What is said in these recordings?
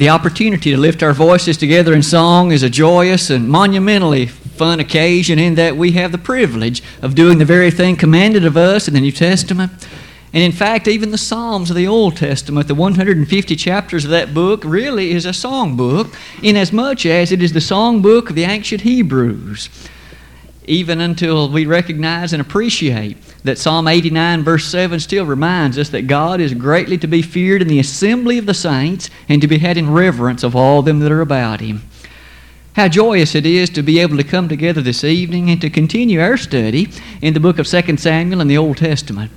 The opportunity to lift our voices together in song is a joyous and monumentally fun occasion in that we have the privilege of doing the very thing commanded of us in the New Testament. And in fact, even the Psalms of the Old Testament, the 150 chapters of that book, really is a song book, inasmuch as it is the song book of the ancient Hebrews even until we recognize and appreciate that Psalm 89, verse 7, still reminds us that God is greatly to be feared in the assembly of the saints and to be had in reverence of all them that are about him. How joyous it is to be able to come together this evening and to continue our study in the book of 2 Samuel in the Old Testament.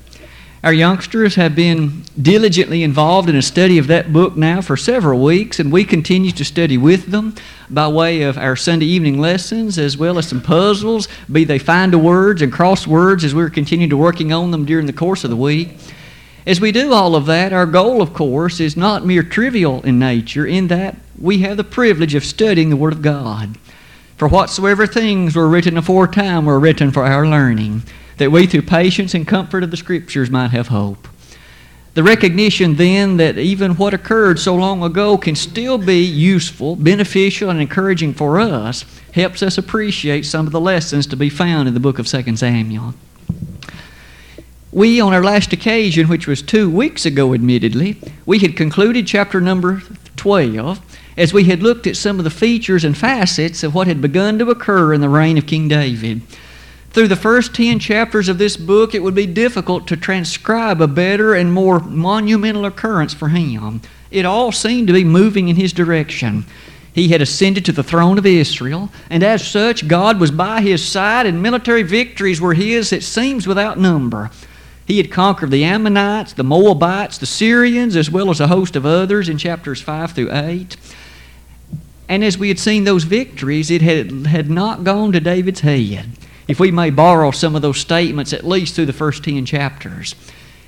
Our youngsters have been diligently involved in a study of that book now for several weeks, and we continue to study with them by way of our Sunday evening lessons as well as some puzzles, be they find a words and crosswords as we're continuing to working on them during the course of the week. As we do all of that, our goal, of course, is not mere trivial in nature, in that we have the privilege of studying the Word of God. For whatsoever things were written aforetime were written for our learning that we, through patience and comfort of the Scriptures, might have hope. The recognition then that even what occurred so long ago can still be useful, beneficial, and encouraging for us helps us appreciate some of the lessons to be found in the book of 2 Samuel. We, on our last occasion, which was two weeks ago, admittedly, we had concluded chapter number 12 as we had looked at some of the features and facets of what had begun to occur in the reign of King David. Through the first 10 chapters of this book, it would be difficult to transcribe a better and more monumental occurrence for him. It all seemed to be moving in his direction. He had ascended to the throne of Israel, and as such, God was by his side, and military victories were his, it seems, without number. He had conquered the Ammonites, the Moabites, the Syrians, as well as a host of others in chapters 5 through 8. And as we had seen those victories, it had, had not gone to David's head if we may borrow some of those statements at least through the first 10 chapters.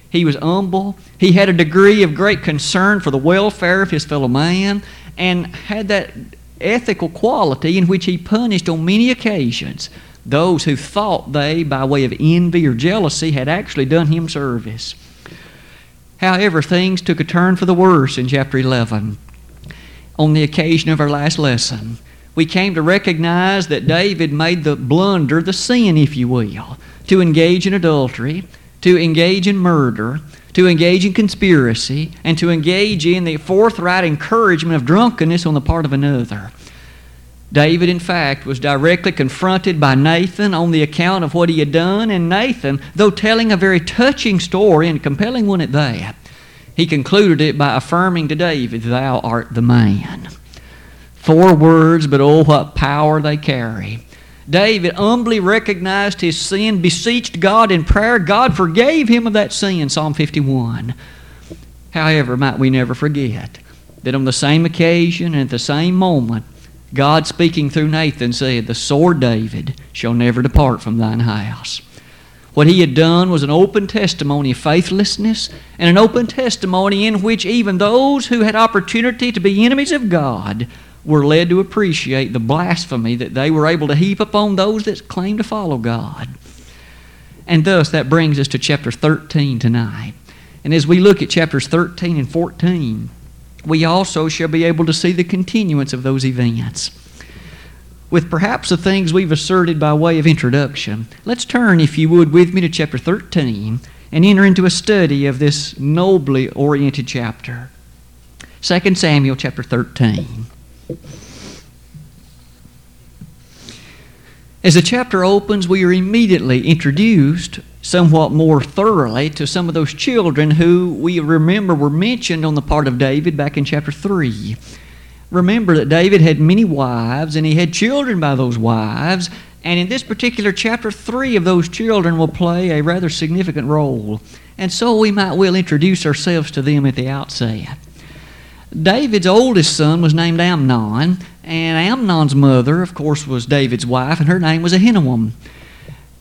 He was humble. He had a degree of great concern for the welfare of his fellow man and had that ethical quality in which he punished on many occasions those who thought they, by way of envy or jealousy, had actually done him service. However, things took a turn for the worse in chapter 11 on the occasion of our last lesson we came to recognize that David made the blunder, the sin, if you will, to engage in adultery, to engage in murder, to engage in conspiracy, and to engage in the forthright encouragement of drunkenness on the part of another. David, in fact, was directly confronted by Nathan on the account of what he had done, and Nathan, though telling a very touching story and compelling one at that, he concluded it by affirming to David, Thou art the man. Four words, but oh, what power they carry. David humbly recognized his sin, beseeched God in prayer. God forgave him of that sin, Psalm 51. However, might we never forget that on the same occasion and at the same moment, God speaking through Nathan said, The sword, David, shall never depart from thine house. What he had done was an open testimony of faithlessness and an open testimony in which even those who had opportunity to be enemies of God were led to appreciate the blasphemy that they were able to heap upon those that claim to follow God. And thus, that brings us to chapter 13 tonight. And as we look at chapters 13 and 14, we also shall be able to see the continuance of those events. With perhaps the things we've asserted by way of introduction, let's turn, if you would, with me to chapter 13 and enter into a study of this nobly oriented chapter. 2 Samuel chapter 13. As the chapter opens, we are immediately introduced somewhat more thoroughly to some of those children who we remember were mentioned on the part of David back in chapter 3. Remember that David had many wives and he had children by those wives, and in this particular chapter, three of those children will play a rather significant role. And so we might well introduce ourselves to them at the outset. David's oldest son was named Amnon, and Amnon's mother, of course, was David's wife, and her name was Ahinoam.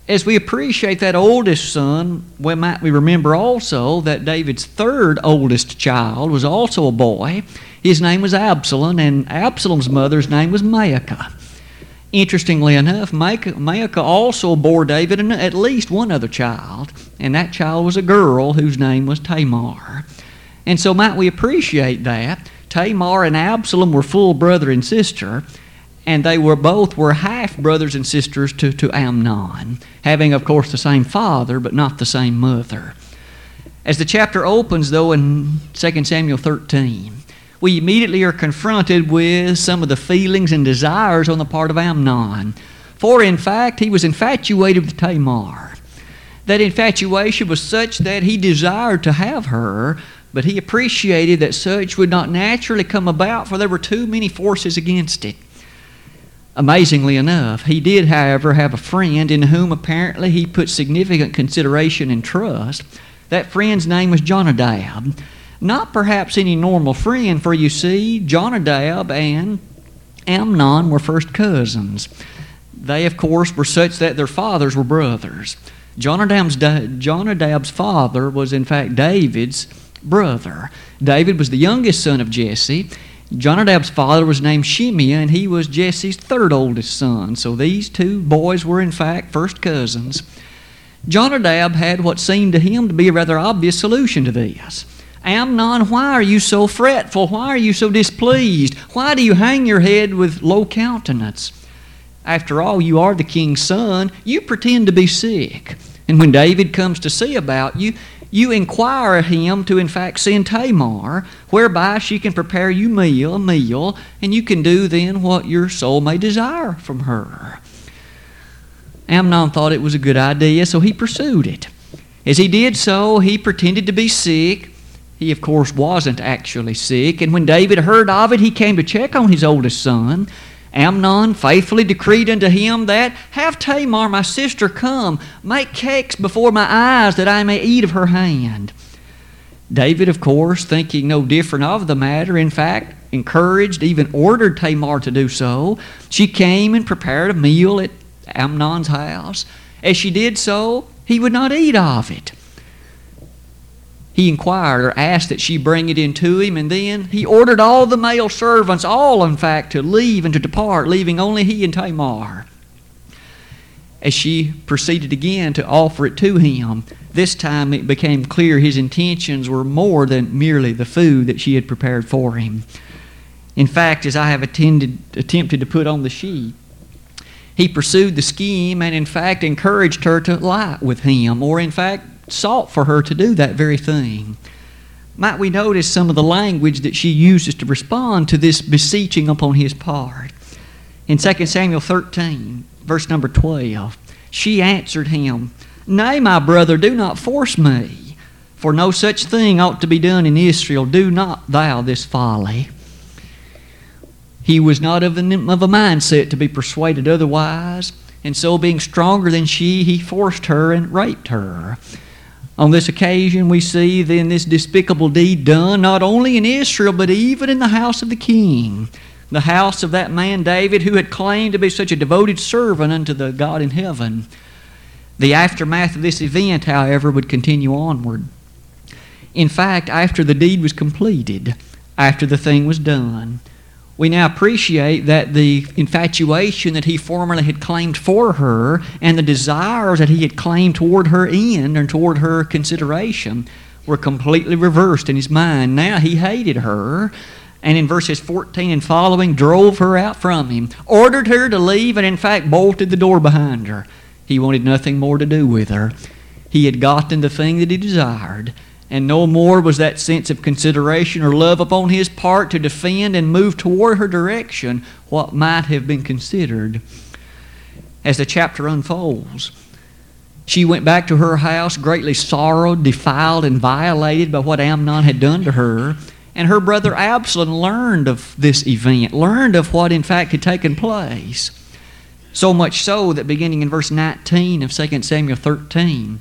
As we appreciate that oldest son, we might we remember also that David's third oldest child was also a boy. His name was Absalom, and Absalom's mother's name was Maacah. Interestingly enough, Maacah also bore David at least one other child, and that child was a girl whose name was Tamar. And so, might we appreciate that Tamar and Absalom were full brother and sister, and they were both were half brothers and sisters to, to Amnon, having, of course, the same father, but not the same mother. As the chapter opens, though, in 2 Samuel 13, we immediately are confronted with some of the feelings and desires on the part of Amnon. For, in fact, he was infatuated with Tamar. That infatuation was such that he desired to have her, but he appreciated that such would not naturally come about, for there were too many forces against it. Amazingly enough, he did, however, have a friend in whom apparently he put significant consideration and trust. That friend's name was Jonadab. Not perhaps any normal friend, for you see, Jonadab and Amnon were first cousins. They, of course, were such that their fathers were brothers. Jonadab's, Jonadab's father was, in fact, David's brother. David was the youngest son of Jesse. Jonadab's father was named Shimeah, and he was Jesse's third oldest son. So these two boys were, in fact, first cousins. Jonadab had what seemed to him to be a rather obvious solution to this. Amnon, why are you so fretful? Why are you so displeased? Why do you hang your head with low countenance? After all, you are the king's son. You pretend to be sick. And when David comes to see about you, you inquire of him to in fact send Tamar, whereby she can prepare you meal, meal, and you can do then what your soul may desire from her. Amnon thought it was a good idea, so he pursued it. As he did so, he pretended to be sick. He, of course, wasn't actually sick, and when David heard of it, he came to check on his oldest son. Amnon faithfully decreed unto him that, Have Tamar my sister come, make cakes before my eyes, that I may eat of her hand. David, of course, thinking no different of the matter, in fact, encouraged, even ordered Tamar to do so. She came and prepared a meal at Amnon's house. As she did so, he would not eat of it he inquired or asked that she bring it in to him, and then he ordered all the male servants, all in fact, to leave and to depart, leaving only he and Tamar. As she proceeded again to offer it to him, this time it became clear his intentions were more than merely the food that she had prepared for him. In fact, as I have attended, attempted to put on the sheet, he pursued the scheme and, in fact, encouraged her to lie with him, or, in fact, sought for her to do that very thing. Might we notice some of the language that she uses to respond to this beseeching upon his part? In 2 Samuel 13, verse number 12, she answered him, Nay, my brother, do not force me, for no such thing ought to be done in Israel. Do not thou this folly. He was not of, of a mindset to be persuaded otherwise, and so being stronger than she, he forced her and raped her. On this occasion, we see then this despicable deed done not only in Israel, but even in the house of the king, the house of that man David who had claimed to be such a devoted servant unto the God in heaven. The aftermath of this event, however, would continue onward. In fact, after the deed was completed, after the thing was done, we now appreciate that the infatuation that he formerly had claimed for her and the desires that he had claimed toward her end and toward her consideration were completely reversed in his mind. Now he hated her and in verses 14 and following drove her out from him, ordered her to leave, and in fact bolted the door behind her. He wanted nothing more to do with her. He had gotten the thing that he desired and no more was that sense of consideration or love upon his part to defend and move toward her direction what might have been considered. As the chapter unfolds, she went back to her house greatly sorrowed, defiled, and violated by what Amnon had done to her. And her brother Absalom learned of this event, learned of what in fact had taken place. So much so that beginning in verse 19 of 2 Samuel 13,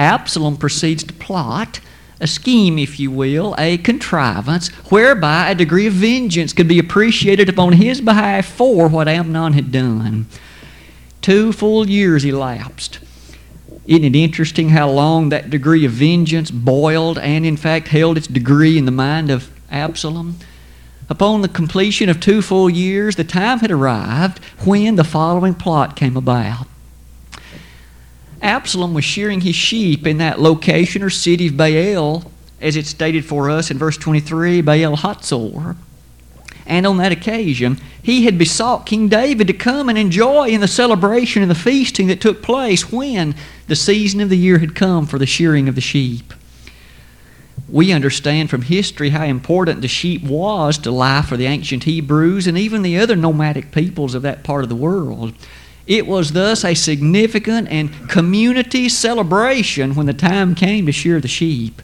Absalom proceeds to plot a scheme, if you will, a contrivance, whereby a degree of vengeance could be appreciated upon his behalf for what Amnon had done. Two full years elapsed. Isn't it interesting how long that degree of vengeance boiled and, in fact, held its degree in the mind of Absalom? Upon the completion of two full years, the time had arrived when the following plot came about. Absalom was shearing his sheep in that location or city of Baal as it's stated for us in verse 23, Baal Hatzor. And on that occasion, he had besought King David to come and enjoy in the celebration and the feasting that took place when the season of the year had come for the shearing of the sheep. We understand from history how important the sheep was to life for the ancient Hebrews and even the other nomadic peoples of that part of the world. It was thus a significant and community celebration when the time came to shear the sheep.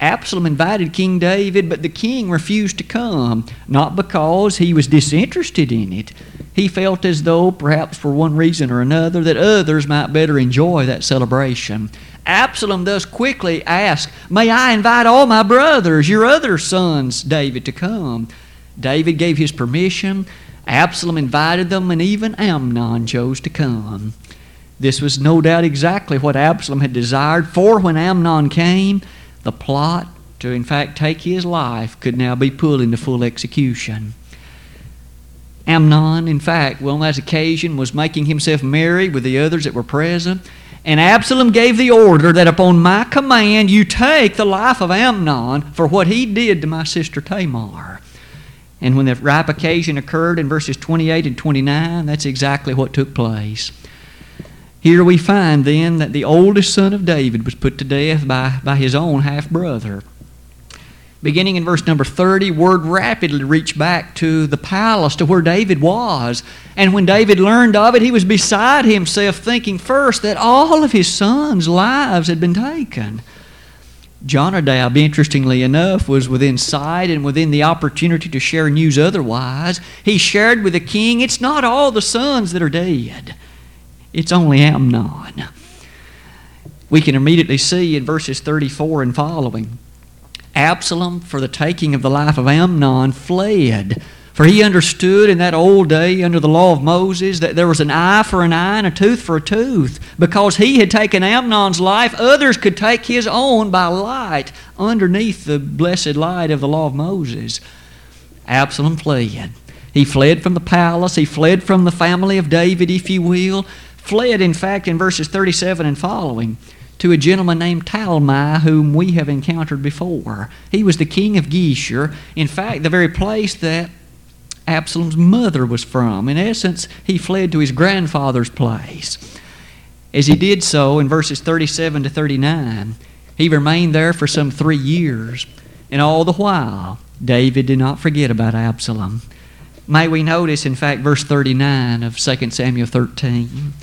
Absalom invited King David, but the king refused to come, not because he was disinterested in it. He felt as though, perhaps for one reason or another, that others might better enjoy that celebration. Absalom thus quickly asked, May I invite all my brothers, your other sons, David, to come? David gave his permission. Absalom invited them, and even Amnon chose to come. This was no doubt exactly what Absalom had desired, for when Amnon came, the plot to, in fact, take his life could now be put into full execution. Amnon, in fact, well, on that occasion, was making himself merry with the others that were present. And Absalom gave the order that upon my command you take the life of Amnon for what he did to my sister Tamar. And when the ripe occasion occurred in verses 28 and 29, that's exactly what took place. Here we find then that the oldest son of David was put to death by, by his own half brother. Beginning in verse number 30, word rapidly reached back to the palace, to where David was. And when David learned of it, he was beside himself, thinking first that all of his sons' lives had been taken. Jonadab, interestingly enough, was within sight and within the opportunity to share news otherwise. He shared with the king, It's not all the sons that are dead, it's only Amnon. We can immediately see in verses 34 and following Absalom, for the taking of the life of Amnon, fled. For he understood in that old day under the law of Moses that there was an eye for an eye and a tooth for a tooth. Because he had taken Amnon's life, others could take his own by light underneath the blessed light of the law of Moses. Absalom fled. He fled from the palace. He fled from the family of David, if you will. Fled, in fact, in verses 37 and following to a gentleman named Talmai, whom we have encountered before. He was the king of Geshur. In fact, the very place that Absalom's mother was from. In essence, he fled to his grandfather's place. As he did so, in verses 37 to 39, he remained there for some three years. And all the while, David did not forget about Absalom. May we notice, in fact, verse 39 of 2 Samuel 13.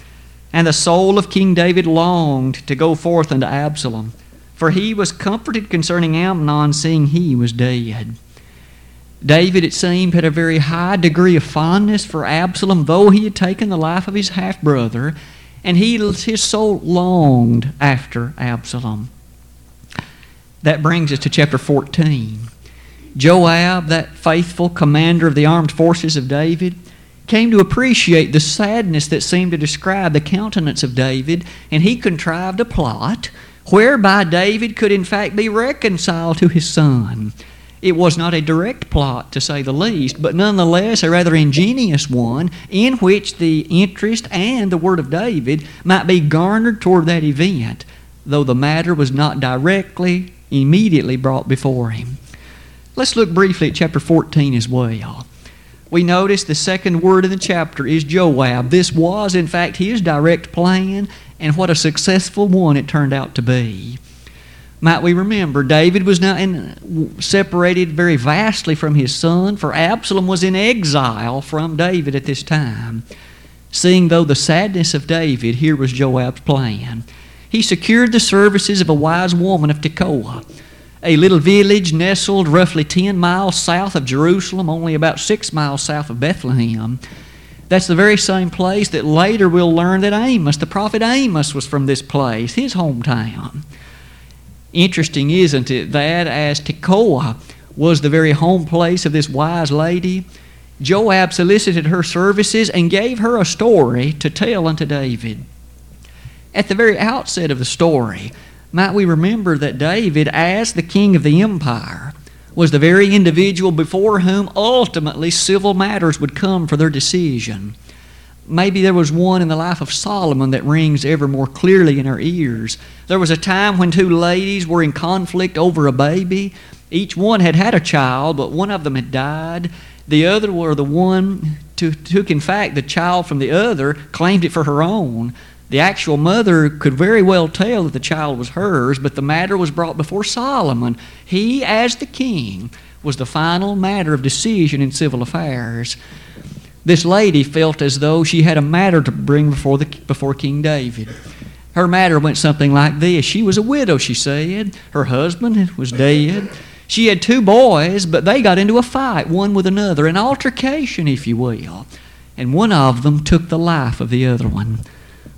And the soul of King David longed to go forth unto Absalom, for he was comforted concerning Amnon, seeing he was dead. David, it seemed, had a very high degree of fondness for Absalom, though he had taken the life of his half brother, and he, his soul longed after Absalom. That brings us to chapter 14. Joab, that faithful commander of the armed forces of David, came to appreciate the sadness that seemed to describe the countenance of David, and he contrived a plot whereby David could in fact be reconciled to his son. It was not a direct plot, to say the least, but nonetheless a rather ingenious one in which the interest and the word of David might be garnered toward that event, though the matter was not directly, immediately brought before him. Let's look briefly at chapter 14 as well we notice the second word in the chapter is Joab. This was, in fact, his direct plan, and what a successful one it turned out to be. Might we remember, David was now in, separated very vastly from his son, for Absalom was in exile from David at this time. Seeing, though, the sadness of David, here was Joab's plan. He secured the services of a wise woman of Tekoa a little village nestled roughly 10 miles south of Jerusalem, only about 6 miles south of Bethlehem. That's the very same place that later we'll learn that Amos, the prophet Amos, was from this place, his hometown. Interesting, isn't it, that as Tekoa was the very home place of this wise lady, Joab solicited her services and gave her a story to tell unto David. At the very outset of the story, might we remember that David, as the king of the empire, was the very individual before whom ultimately civil matters would come for their decision. Maybe there was one in the life of Solomon that rings ever more clearly in our ears. There was a time when two ladies were in conflict over a baby. Each one had had a child, but one of them had died. The other were the one who took, in fact, the child from the other, claimed it for her own. The actual mother could very well tell that the child was hers, but the matter was brought before Solomon. He, as the king, was the final matter of decision in civil affairs. This lady felt as though she had a matter to bring before, the, before King David. Her matter went something like this She was a widow, she said. Her husband was dead. She had two boys, but they got into a fight, one with another, an altercation, if you will. And one of them took the life of the other one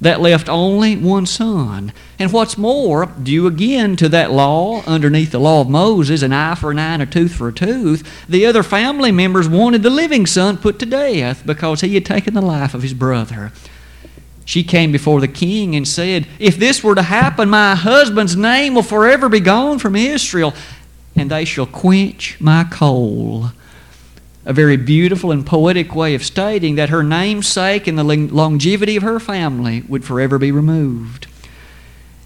that left only one son. And what's more, due again to that law, underneath the law of Moses, an eye for an eye and a tooth for a tooth, the other family members wanted the living son put to death because he had taken the life of his brother. She came before the king and said, If this were to happen, my husband's name will forever be gone from Israel, and they shall quench my coal a very beautiful and poetic way of stating that her namesake and the longevity of her family would forever be removed.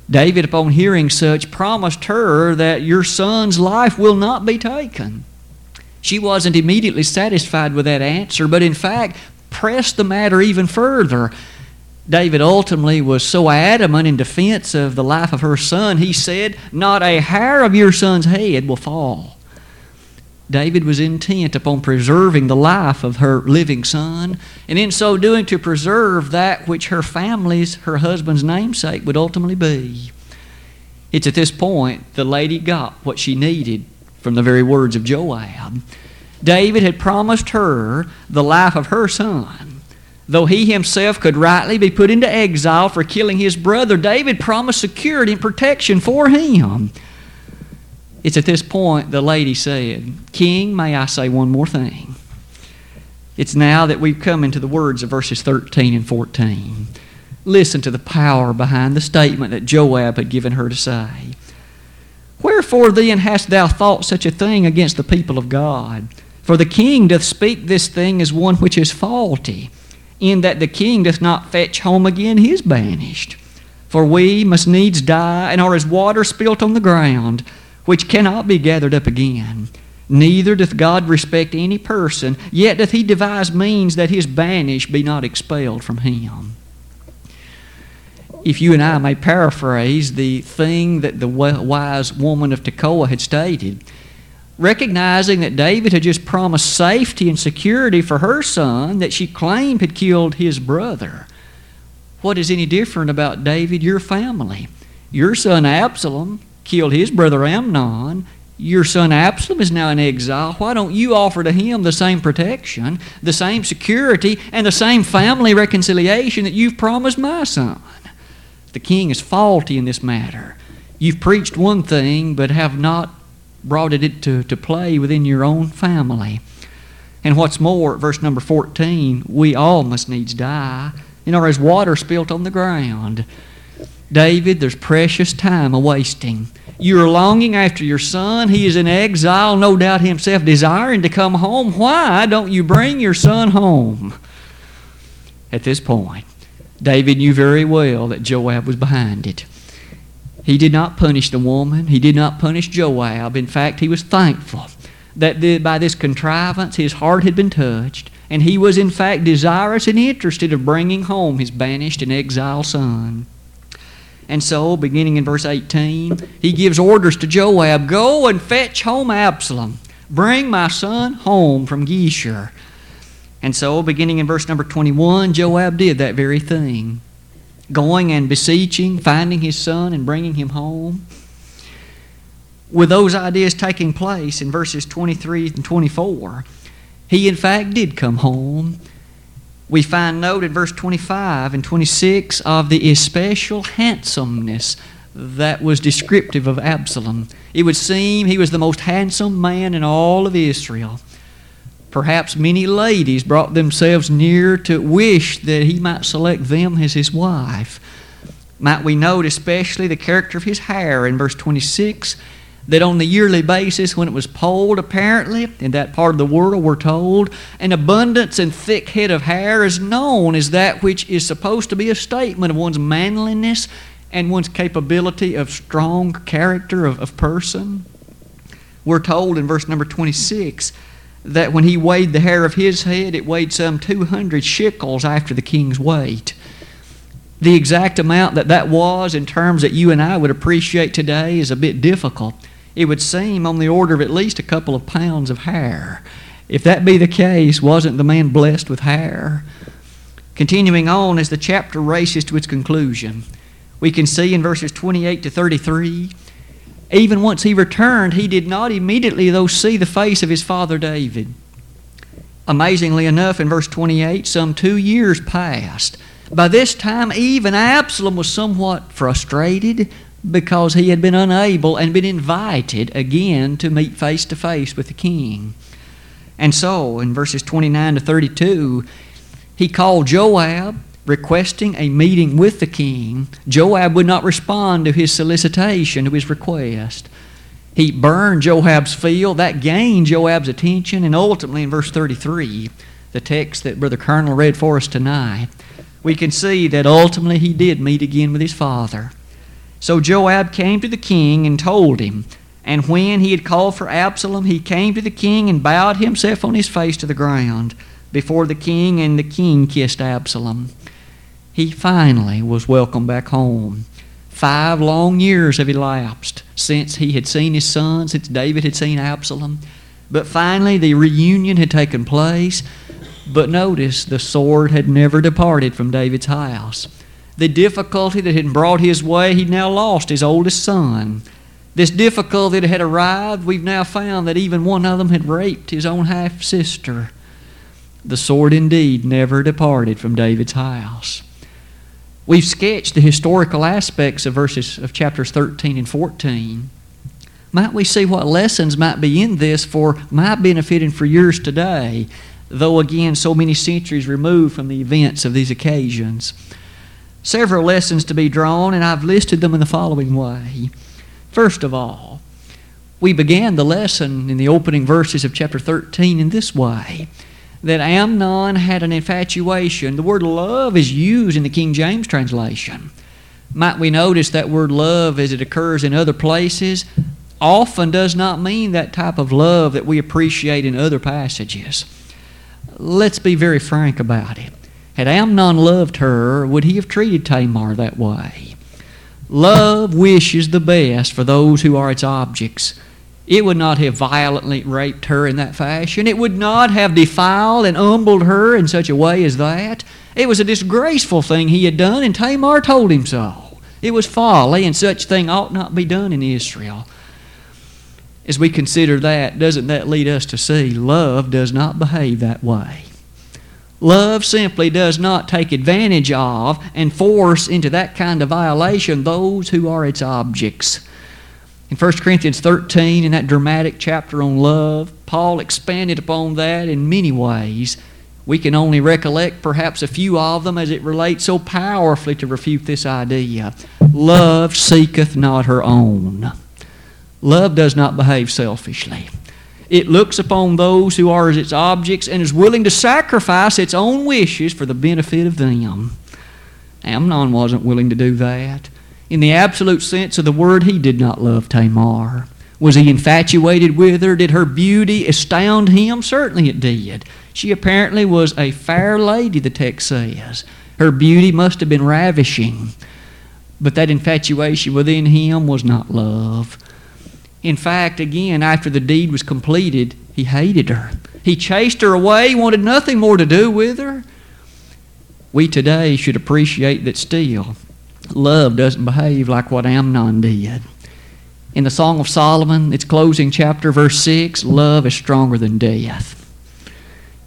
David, upon hearing such, promised her that your son's life will not be taken. She wasn't immediately satisfied with that answer, but in fact pressed the matter even further. David ultimately was so adamant in defense of the life of her son, he said, Not a hair of your son's head will fall. David was intent upon preserving the life of her living son, and in so doing to preserve that which her family's, her husband's namesake would ultimately be. It's at this point the lady got what she needed from the very words of Joab. David had promised her the life of her son. Though he himself could rightly be put into exile for killing his brother, David promised security and protection for him. It's at this point the lady said, King, may I say one more thing? It's now that we've come into the words of verses 13 and 14. Listen to the power behind the statement that Joab had given her to say. Wherefore then hast thou thought such a thing against the people of God? For the king doth speak this thing as one which is faulty, in that the king doth not fetch home again his banished. For we must needs die, and are as water spilt on the ground which cannot be gathered up again. Neither doth God respect any person, yet doth he devise means that his banished be not expelled from him. If you and I may paraphrase the thing that the wise woman of Tekoa had stated, recognizing that David had just promised safety and security for her son that she claimed had killed his brother. What is any different about David, your family? Your son Absalom killed his brother Amnon. Your son Absalom is now in exile. Why don't you offer to him the same protection, the same security, and the same family reconciliation that you've promised my son? The king is faulty in this matter. You've preached one thing, but have not brought it to, to play within your own family. And what's more, verse number 14, we all must needs die, and are as water spilt on the ground. David, there's precious time a wasting. You're longing after your son. He is in exile, no doubt himself desiring to come home. Why don't you bring your son home? At this point, David knew very well that Joab was behind it. He did not punish the woman, he did not punish Joab. In fact, he was thankful that by this contrivance his heart had been touched, and he was in fact desirous and interested of bringing home his banished and exiled son. And so, beginning in verse 18, he gives orders to Joab Go and fetch home Absalom. Bring my son home from Geshur. And so, beginning in verse number 21, Joab did that very thing. Going and beseeching, finding his son, and bringing him home. With those ideas taking place in verses 23 and 24, he in fact did come home we find note in verse 25 and 26 of the especial handsomeness that was descriptive of Absalom. It would seem he was the most handsome man in all of Israel. Perhaps many ladies brought themselves near to wish that he might select them as his wife. Might we note especially the character of his hair in verse 26? That on the yearly basis, when it was polled, apparently, in that part of the world, we're told, an abundance and thick head of hair is known as that which is supposed to be a statement of one's manliness and one's capability of strong character of, of person. We're told in verse number 26 that when he weighed the hair of his head, it weighed some 200 shekels after the king's weight. The exact amount that that was in terms that you and I would appreciate today is a bit difficult. It would seem on the order of at least a couple of pounds of hair. If that be the case, wasn't the man blessed with hair? Continuing on as the chapter races to its conclusion, we can see in verses 28 to 33 even once he returned, he did not immediately, though, see the face of his father David. Amazingly enough, in verse 28, some two years passed. By this time, even Absalom was somewhat frustrated because he had been unable and been invited again to meet face to face with the king. And so, in verses 29 to 32, he called Joab requesting a meeting with the king, Joab would not respond to his solicitation, to his request. He burned Joab's field. That gained Joab's attention. And ultimately, in verse 33, the text that Brother Colonel read for us tonight, we can see that ultimately he did meet again with his father. So Joab came to the king and told him. And when he had called for Absalom, he came to the king and bowed himself on his face to the ground before the king, and the king kissed Absalom he finally was welcomed back home. Five long years have elapsed since he had seen his son, since David had seen Absalom. But finally, the reunion had taken place. But notice, the sword had never departed from David's house. The difficulty that had brought his way, he'd now lost his oldest son. This difficulty that had arrived, we've now found that even one of them had raped his own half sister. The sword indeed never departed from David's house. We've sketched the historical aspects of verses of chapters 13 and 14. Might we see what lessons might be in this for my benefit and for yours today, though again so many centuries removed from the events of these occasions? Several lessons to be drawn, and I've listed them in the following way. First of all, we began the lesson in the opening verses of chapter 13 in this way that Amnon had an infatuation. The word love is used in the King James translation. Might we notice that word love as it occurs in other places often does not mean that type of love that we appreciate in other passages. Let's be very frank about it. Had Amnon loved her, would he have treated Tamar that way? Love wishes the best for those who are its objects. It would not have violently raped her in that fashion. It would not have defiled and humbled her in such a way as that. It was a disgraceful thing he had done, and Tamar told him so. It was folly, and such thing ought not be done in Israel. As we consider that, doesn't that lead us to see love does not behave that way? Love simply does not take advantage of and force into that kind of violation those who are its objects. In 1 Corinthians 13, in that dramatic chapter on love, Paul expanded upon that in many ways. We can only recollect perhaps a few of them as it relates so powerfully to refute this idea. Love seeketh not her own. Love does not behave selfishly. It looks upon those who are as its objects and is willing to sacrifice its own wishes for the benefit of them. Amnon wasn't willing to do that. In the absolute sense of the word, he did not love Tamar. Was he infatuated with her? Did her beauty astound him? Certainly it did. She apparently was a fair lady, the text says. Her beauty must have been ravishing. But that infatuation within him was not love. In fact, again, after the deed was completed, he hated her. He chased her away, wanted nothing more to do with her. We today should appreciate that still love doesn't behave like what Amnon did. In the Song of Solomon, its closing chapter, verse 6, love is stronger than death.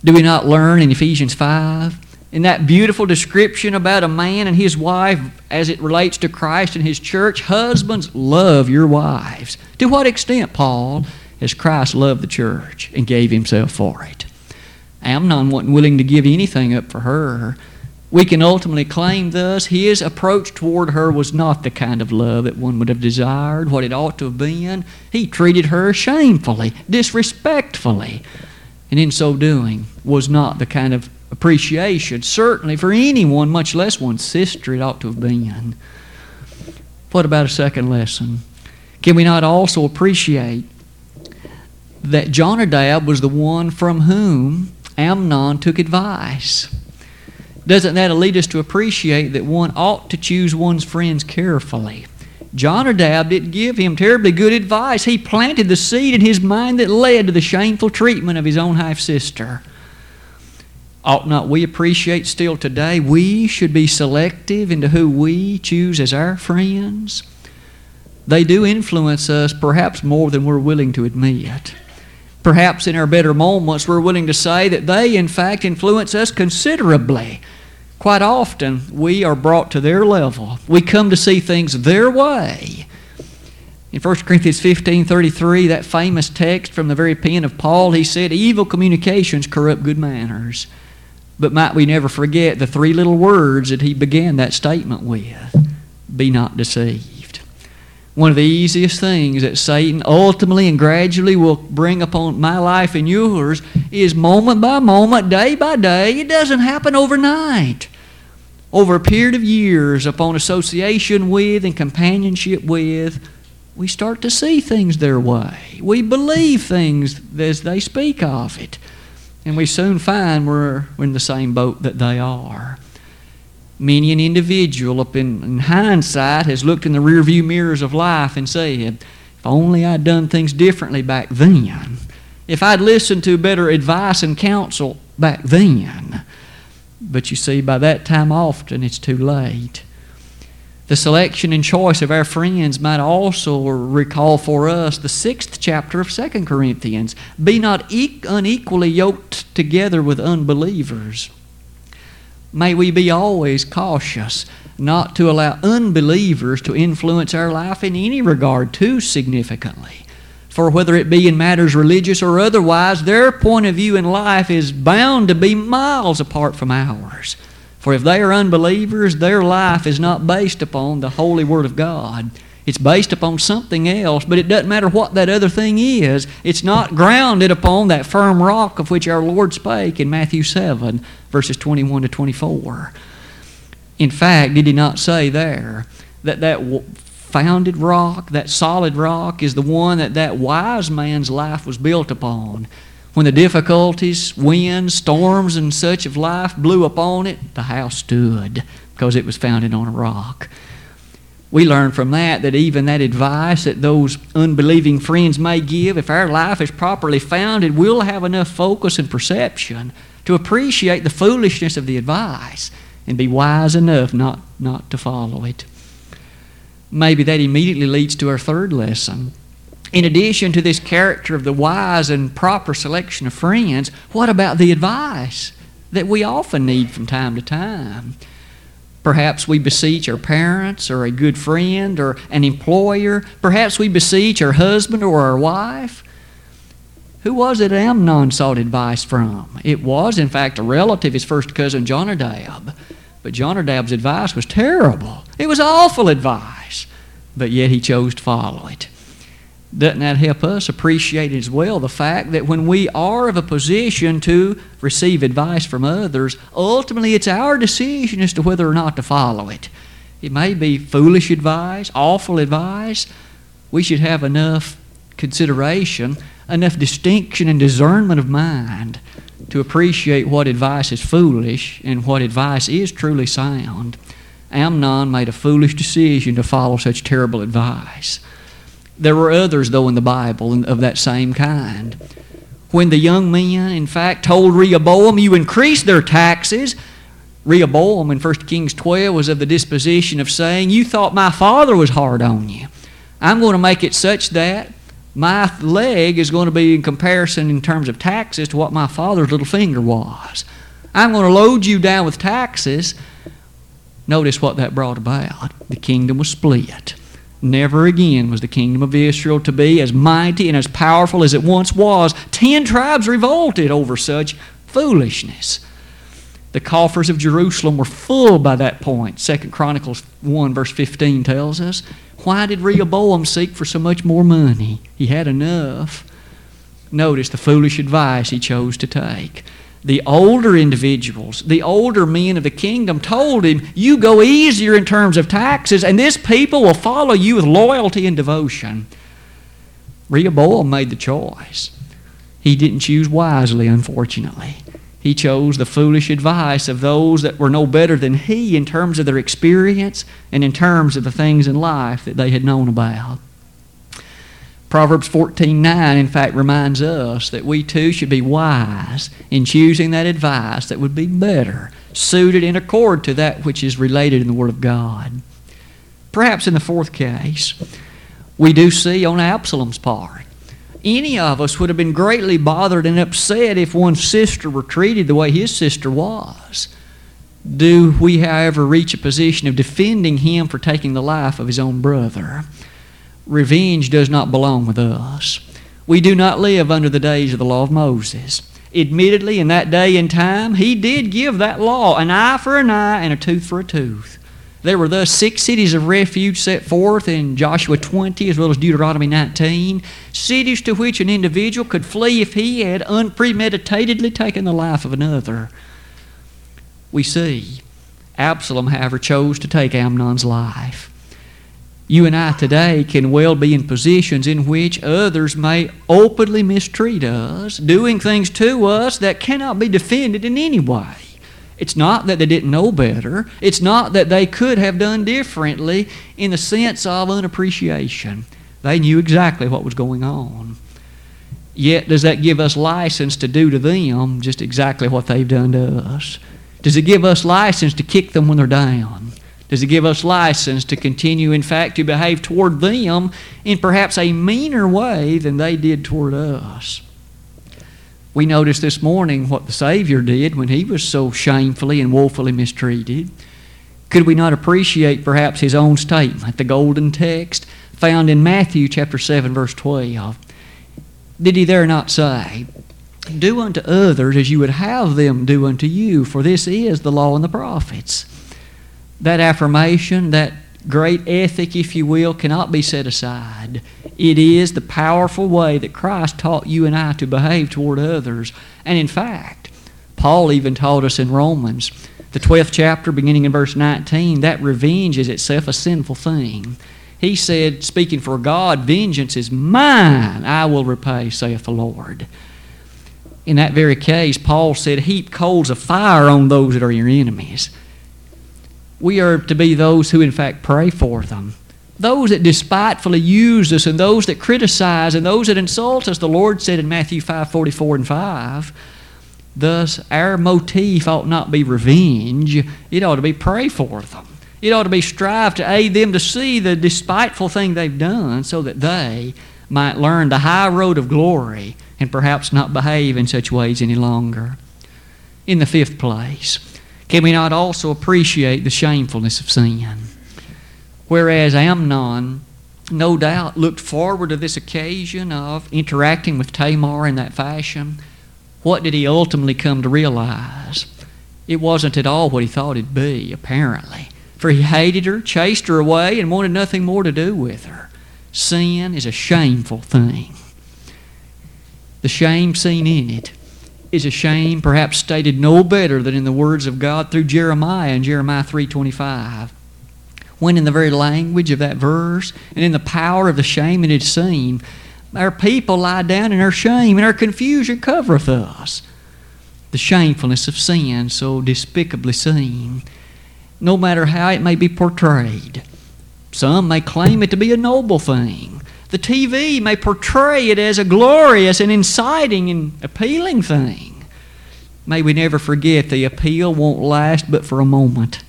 Do we not learn in Ephesians 5? In that beautiful description about a man and his wife as it relates to Christ and his church, husbands, love your wives. To what extent, Paul, has Christ loved the church and gave himself for it? Amnon wasn't willing to give anything up for her. We can ultimately claim thus his approach toward her was not the kind of love that one would have desired, what it ought to have been. He treated her shamefully, disrespectfully, and in so doing was not the kind of appreciation, certainly for anyone, much less one's sister, it ought to have been. What about a second lesson? Can we not also appreciate that Jonadab was the one from whom Amnon took advice? Doesn't that lead us to appreciate that one ought to choose one's friends carefully? Jonadab didn't give him terribly good advice. He planted the seed in his mind that led to the shameful treatment of his own half sister. Ought not we appreciate still today? We should be selective into who we choose as our friends. They do influence us perhaps more than we're willing to admit. Perhaps in our better moments, we're willing to say that they, in fact, influence us considerably. Quite often, we are brought to their level. We come to see things their way. In 1 Corinthians 15 33, that famous text from the very pen of Paul, he said, Evil communications corrupt good manners. But might we never forget the three little words that he began that statement with Be not deceived. One of the easiest things that Satan ultimately and gradually will bring upon my life and yours is moment by moment, day by day. It doesn't happen overnight over a period of years, upon association with and companionship with, we start to see things their way. We believe things as they speak of it. And we soon find we're, we're in the same boat that they are. Many an individual, up in, in hindsight, has looked in the rearview mirrors of life and said, if only I'd done things differently back then. If I'd listened to better advice and counsel back then. But you see, by that time, often it's too late. The selection and choice of our friends might also recall for us the sixth chapter of 2 Corinthians. Be not unequally yoked together with unbelievers. May we be always cautious not to allow unbelievers to influence our life in any regard too significantly. For whether it be in matters religious or otherwise, their point of view in life is bound to be miles apart from ours. For if they are unbelievers, their life is not based upon the holy Word of God. It's based upon something else, but it doesn't matter what that other thing is. It's not grounded upon that firm rock of which our Lord spake in Matthew 7, verses 21 to 24. In fact, did he not say there that that founded rock, that solid rock, is the one that that wise man's life was built upon. When the difficulties, winds, storms, and such of life blew upon it, the house stood because it was founded on a rock. We learn from that that even that advice that those unbelieving friends may give, if our life is properly founded, we'll have enough focus and perception to appreciate the foolishness of the advice and be wise enough not, not to follow it maybe that immediately leads to our third lesson. In addition to this character of the wise and proper selection of friends, what about the advice that we often need from time to time? Perhaps we beseech our parents or a good friend or an employer. Perhaps we beseech our husband or our wife. Who was it Amnon sought advice from? It was, in fact, a relative, his first cousin Jonadab. But Jonadab's advice was terrible. It was awful advice. But yet he chose to follow it. Doesn't that help us appreciate as well the fact that when we are of a position to receive advice from others, ultimately it's our decision as to whether or not to follow it. It may be foolish advice, awful advice. We should have enough consideration, enough distinction and discernment of mind to appreciate what advice is foolish and what advice is truly sound. Amnon made a foolish decision to follow such terrible advice. There were others, though, in the Bible of that same kind. When the young men, in fact, told Rehoboam, You increase their taxes, Rehoboam in 1 Kings 12 was of the disposition of saying, You thought my father was hard on you. I'm going to make it such that my leg is going to be in comparison in terms of taxes to what my father's little finger was. I'm going to load you down with taxes. Notice what that brought about. The kingdom was split. Never again was the kingdom of Israel to be as mighty and as powerful as it once was. Ten tribes revolted over such foolishness. The coffers of Jerusalem were full by that point. 2 Chronicles 1, verse 15 tells us. Why did Rehoboam seek for so much more money? He had enough. Notice the foolish advice he chose to take. The older individuals, the older men of the kingdom told him, You go easier in terms of taxes, and this people will follow you with loyalty and devotion. Rehoboam made the choice. He didn't choose wisely, unfortunately. He chose the foolish advice of those that were no better than he in terms of their experience and in terms of the things in life that they had known about. Proverbs 14:9 in fact reminds us that we too should be wise in choosing that advice that would be better suited in accord to that which is related in the word of God. Perhaps in the fourth case, we do see on Absalom's part any of us would have been greatly bothered and upset if one's sister were treated the way his sister was. Do we, however, reach a position of defending him for taking the life of his own brother? Revenge does not belong with us. We do not live under the days of the law of Moses. Admittedly, in that day and time, he did give that law an eye for an eye and a tooth for a tooth. There were thus six cities of refuge set forth in Joshua 20 as well as Deuteronomy 19, cities to which an individual could flee if he had unpremeditatedly taken the life of another. We see Absalom, however, chose to take Amnon's life. You and I today can well be in positions in which others may openly mistreat us, doing things to us that cannot be defended in any way. It's not that they didn't know better. It's not that they could have done differently in the sense of unappreciation. They knew exactly what was going on. Yet, does that give us license to do to them just exactly what they've done to us? Does it give us license to kick them when they're down? Does it give us license to continue, in fact, to behave toward them in perhaps a meaner way than they did toward us? We noticed this morning what the Savior did when he was so shamefully and woefully mistreated. Could we not appreciate perhaps his own statement, the golden text found in Matthew chapter 7 verse 12? Did he there not say, "Do unto others as you would have them do unto you, for this is the law and the prophets." That affirmation, that great ethic, if you will, cannot be set aside. It is the powerful way that Christ taught you and I to behave toward others. And in fact, Paul even taught us in Romans, the 12th chapter, beginning in verse 19, that revenge is itself a sinful thing. He said, speaking for God, vengeance is mine, I will repay, saith the Lord. In that very case, Paul said, heap coals of fire on those that are your enemies we are to be those who, in fact, pray for them. Those that despitefully use us and those that criticize and those that insult us, the Lord said in Matthew 5 44 and 5. Thus, our motif ought not be revenge, it ought to be pray for them. It ought to be strive to aid them to see the despiteful thing they've done so that they might learn the high road of glory and perhaps not behave in such ways any longer. In the fifth place, can we not also appreciate the shamefulness of sin? Whereas Amnon, no doubt, looked forward to this occasion of interacting with Tamar in that fashion, what did he ultimately come to realize? It wasn't at all what he thought it'd be, apparently. For he hated her, chased her away, and wanted nothing more to do with her. Sin is a shameful thing. The shame seen in it is a shame perhaps stated no better than in the words of God through Jeremiah in Jeremiah 3:25. When in the very language of that verse and in the power of the shame it is seen, our people lie down in our shame and our confusion covereth us. The shamefulness of sin so despicably seen, no matter how it may be portrayed. Some may claim it to be a noble thing. The TV may portray it as a glorious and inciting and appealing thing. May we never forget the appeal won't last but for a moment.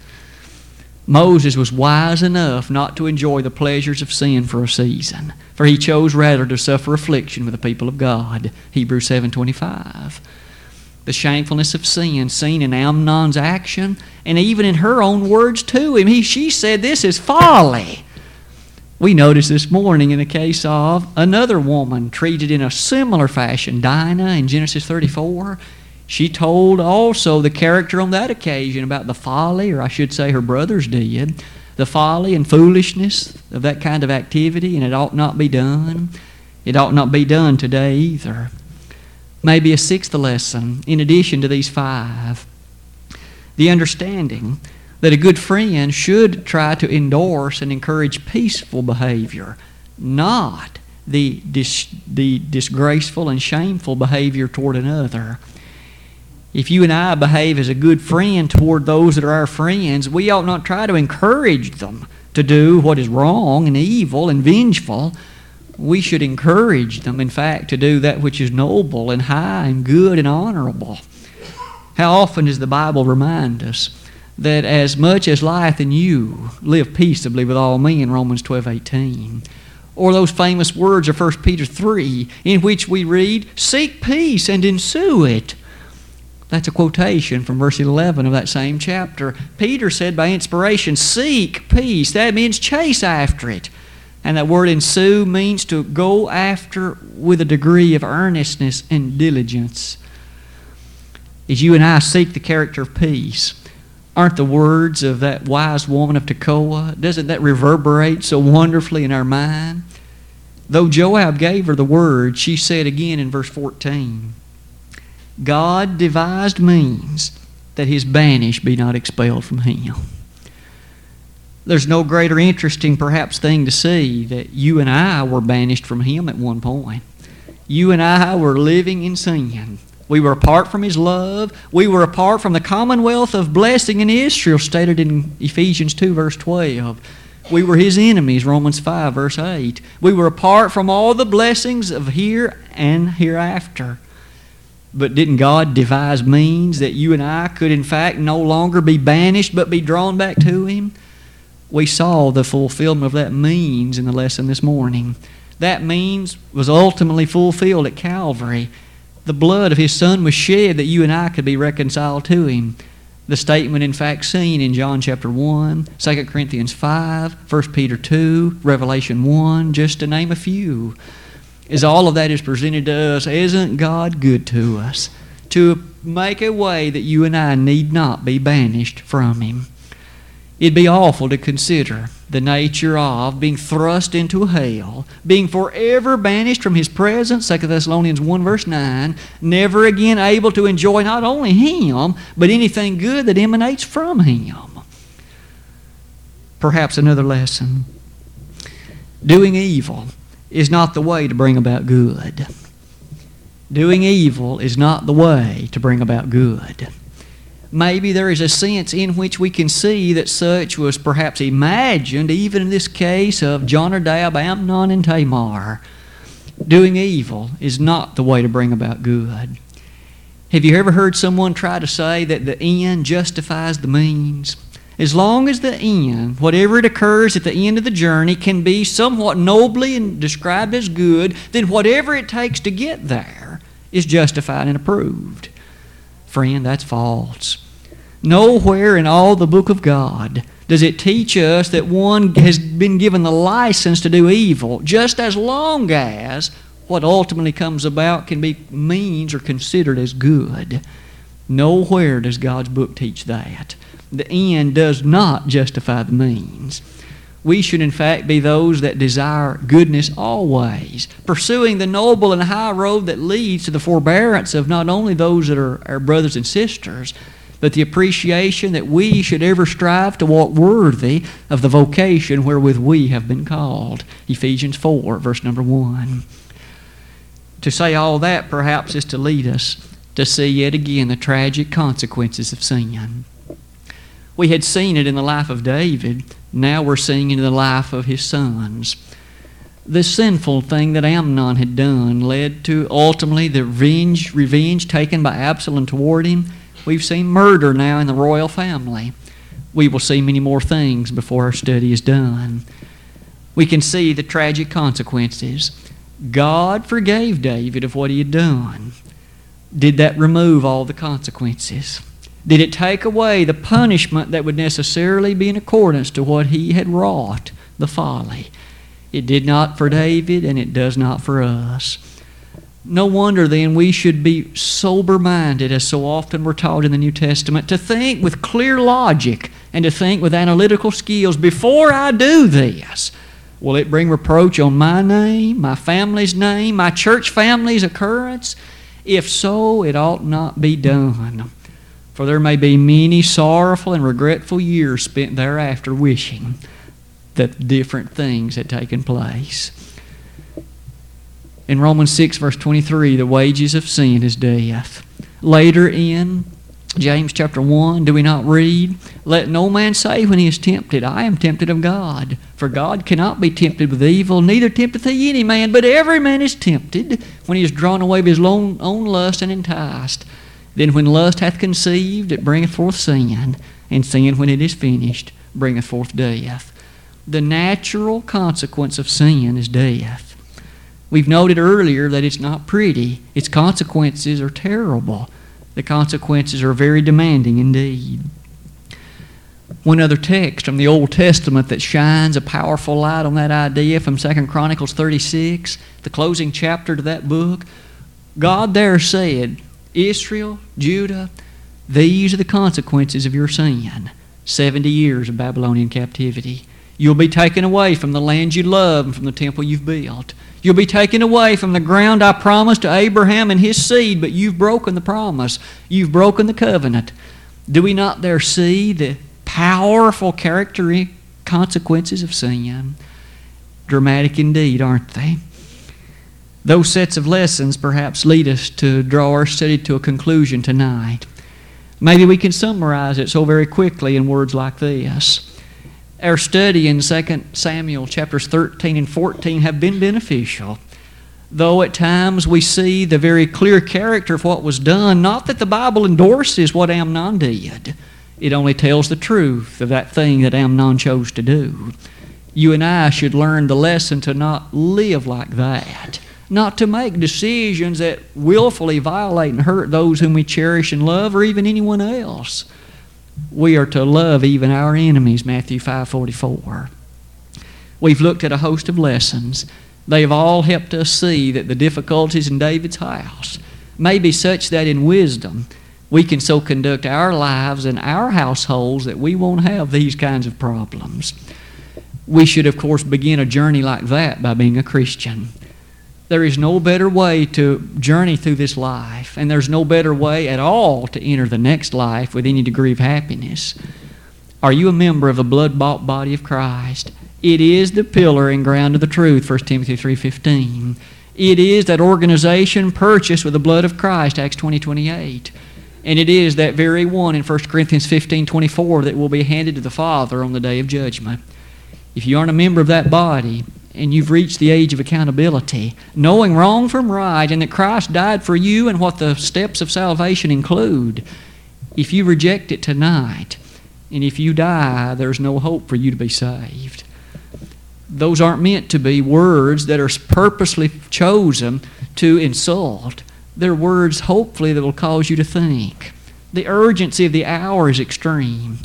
Moses was wise enough not to enjoy the pleasures of sin for a season, for he chose rather to suffer affliction with the people of God. Hebrews 7:25. The shamefulness of sin seen in Amnon's action and even in her own words to him. He, she said, This is folly. We noticed this morning in the case of another woman treated in a similar fashion, Dinah in Genesis 34. She told also the character on that occasion about the folly, or I should say her brothers did, the folly and foolishness of that kind of activity, and it ought not be done. It ought not be done today either. Maybe a sixth lesson in addition to these five the understanding that a good friend should try to endorse and encourage peaceful behavior, not the, dis- the disgraceful and shameful behavior toward another. If you and I behave as a good friend toward those that are our friends, we ought not try to encourage them to do what is wrong and evil and vengeful. We should encourage them, in fact, to do that which is noble and high and good and honorable. How often does the Bible remind us that as much as lieth in you, live peaceably with all men, Romans 12 18. Or those famous words of 1 Peter 3, in which we read, Seek peace and ensue it. That's a quotation from verse 11 of that same chapter. Peter said by inspiration, Seek peace. That means chase after it. And that word ensue means to go after with a degree of earnestness and diligence. As you and I seek the character of peace, aren't the words of that wise woman of Tekoa? Doesn't that reverberate so wonderfully in our mind? Though Joab gave her the word, she said again in verse 14 God devised means that his banished be not expelled from him. There's no greater interesting, perhaps, thing to see that you and I were banished from him at one point. You and I were living in sin. We were apart from His love. We were apart from the commonwealth of blessing in Israel, stated in Ephesians 2, verse 12. We were His enemies, Romans 5, verse 8. We were apart from all the blessings of here and hereafter. But didn't God devise means that you and I could, in fact, no longer be banished but be drawn back to Him? We saw the fulfillment of that means in the lesson this morning. That means was ultimately fulfilled at Calvary the blood of his son was shed that you and I could be reconciled to him. The statement, in fact, seen in John chapter 1, 2 Corinthians 5, 1 Peter 2, Revelation 1, just to name a few. As all of that is presented to us, isn't God good to us? To make a way that you and I need not be banished from him. It'd be awful to consider the nature of being thrust into hell, being forever banished from his presence, 2 Thessalonians 1 verse 9, never again able to enjoy not only him, but anything good that emanates from him. Perhaps another lesson. Doing evil is not the way to bring about good. Doing evil is not the way to bring about good maybe there is a sense in which we can see that such was perhaps imagined, even in this case of Jonadab, Amnon, and Tamar. Doing evil is not the way to bring about good. Have you ever heard someone try to say that the end justifies the means? As long as the end, whatever it occurs at the end of the journey, can be somewhat nobly described as good, then whatever it takes to get there is justified and approved. Friend, that's false. Nowhere in all the book of God does it teach us that one has been given the license to do evil just as long as what ultimately comes about can be means or considered as good. Nowhere does God's book teach that. The end does not justify the means. We should, in fact, be those that desire goodness always, pursuing the noble and high road that leads to the forbearance of not only those that are our brothers and sisters, but the appreciation that we should ever strive to walk worthy of the vocation wherewith we have been called. Ephesians 4, verse number 1. To say all that, perhaps, is to lead us to see yet again the tragic consequences of sin. We had seen it in the life of David now we're seeing it in the life of his sons. The sinful thing that Amnon had done led to ultimately the revenge, revenge taken by Absalom toward him. We've seen murder now in the royal family. We will see many more things before our study is done. We can see the tragic consequences. God forgave David of what he had done. Did that remove all the consequences? Did it take away the punishment that would necessarily be in accordance to what he had wrought, the folly? It did not for David, and it does not for us. No wonder then we should be sober minded, as so often we're taught in the New Testament, to think with clear logic and to think with analytical skills before I do this. Will it bring reproach on my name, my family's name, my church family's occurrence? If so, it ought not be done. For there may be many sorrowful and regretful years spent thereafter wishing that different things had taken place. In Romans 6, verse 23, the wages of sin is death. Later in James chapter 1, do we not read? Let no man say when he is tempted, I am tempted of God. For God cannot be tempted with evil, neither tempteth he any man. But every man is tempted when he is drawn away of his own, own lust and enticed. Then when lust hath conceived, it bringeth forth sin. And sin, when it is finished, bringeth forth death. The natural consequence of sin is death. We've noted earlier that it's not pretty, its consequences are terrible. The consequences are very demanding indeed. One other text from the Old Testament that shines a powerful light on that idea from 2 Chronicles 36, the closing chapter to that book. God there said, Israel, Judah, these are the consequences of your sin 70 years of Babylonian captivity. You'll be taken away from the land you love and from the temple you've built. You'll be taken away from the ground I promised to Abraham and his seed, but you've broken the promise. You've broken the covenant. Do we not there see the powerful character consequences of sin? Dramatic indeed, aren't they? Those sets of lessons perhaps lead us to draw our study to a conclusion tonight. Maybe we can summarize it so very quickly in words like this our study in 2 Samuel chapters 13 and 14 have been beneficial. Though at times we see the very clear character of what was done, not that the Bible endorses what Amnon did. It only tells the truth of that thing that Amnon chose to do. You and I should learn the lesson to not live like that, not to make decisions that willfully violate and hurt those whom we cherish and love or even anyone else we are to love even our enemies, Matthew 5:44. We've looked at a host of lessons. They've all helped us see that the difficulties in David's house may be such that in wisdom we can so conduct our lives and our households that we won't have these kinds of problems. We should, of course, begin a journey like that by being a Christian. There is no better way to journey through this life, and there's no better way at all to enter the next life with any degree of happiness. Are you a member of the blood-bought body of Christ? It is the pillar and ground of the truth, 1 Timothy 3.15. It is that organization purchased with the blood of Christ, Acts 20, 28. And it is that very one in 1 Corinthians 15, 24 that will be handed to the Father on the day of judgment. If you aren't a member of that body, and you've reached the age of accountability, knowing wrong from right, and that Christ died for you and what the steps of salvation include, if you reject it tonight, and if you die, there's no hope for you to be saved. Those aren't meant to be words that are purposely chosen to insult. They're words, hopefully, that will cause you to think. The urgency of the hour is extreme.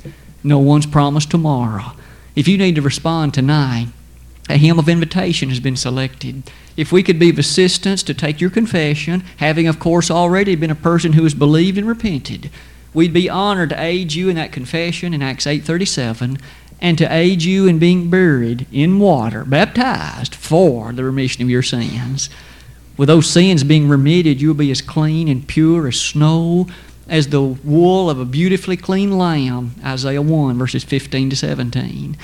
No one's promised tomorrow. If you need to respond tonight, a hymn of invitation has been selected. If we could be of assistance to take your confession, having, of course, already been a person who has believed and repented, we'd be honored to aid you in that confession in Acts 8.37 and to aid you in being buried in water, baptized for the remission of your sins. With those sins being remitted, you'll be as clean and pure as snow, as the wool of a beautifully clean lamb, Isaiah 1, verses 15 to 17.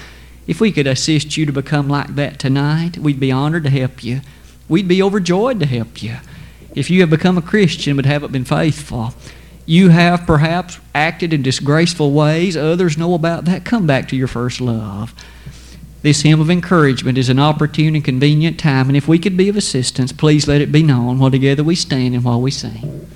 If we could assist you to become like that tonight, we'd be honored to help you. We'd be overjoyed to help you. If you have become a Christian but haven't been faithful, you have perhaps acted in disgraceful ways, others know about that, come back to your first love. This hymn of encouragement is an opportune and convenient time, and if we could be of assistance, please let it be known while together we stand and while we sing.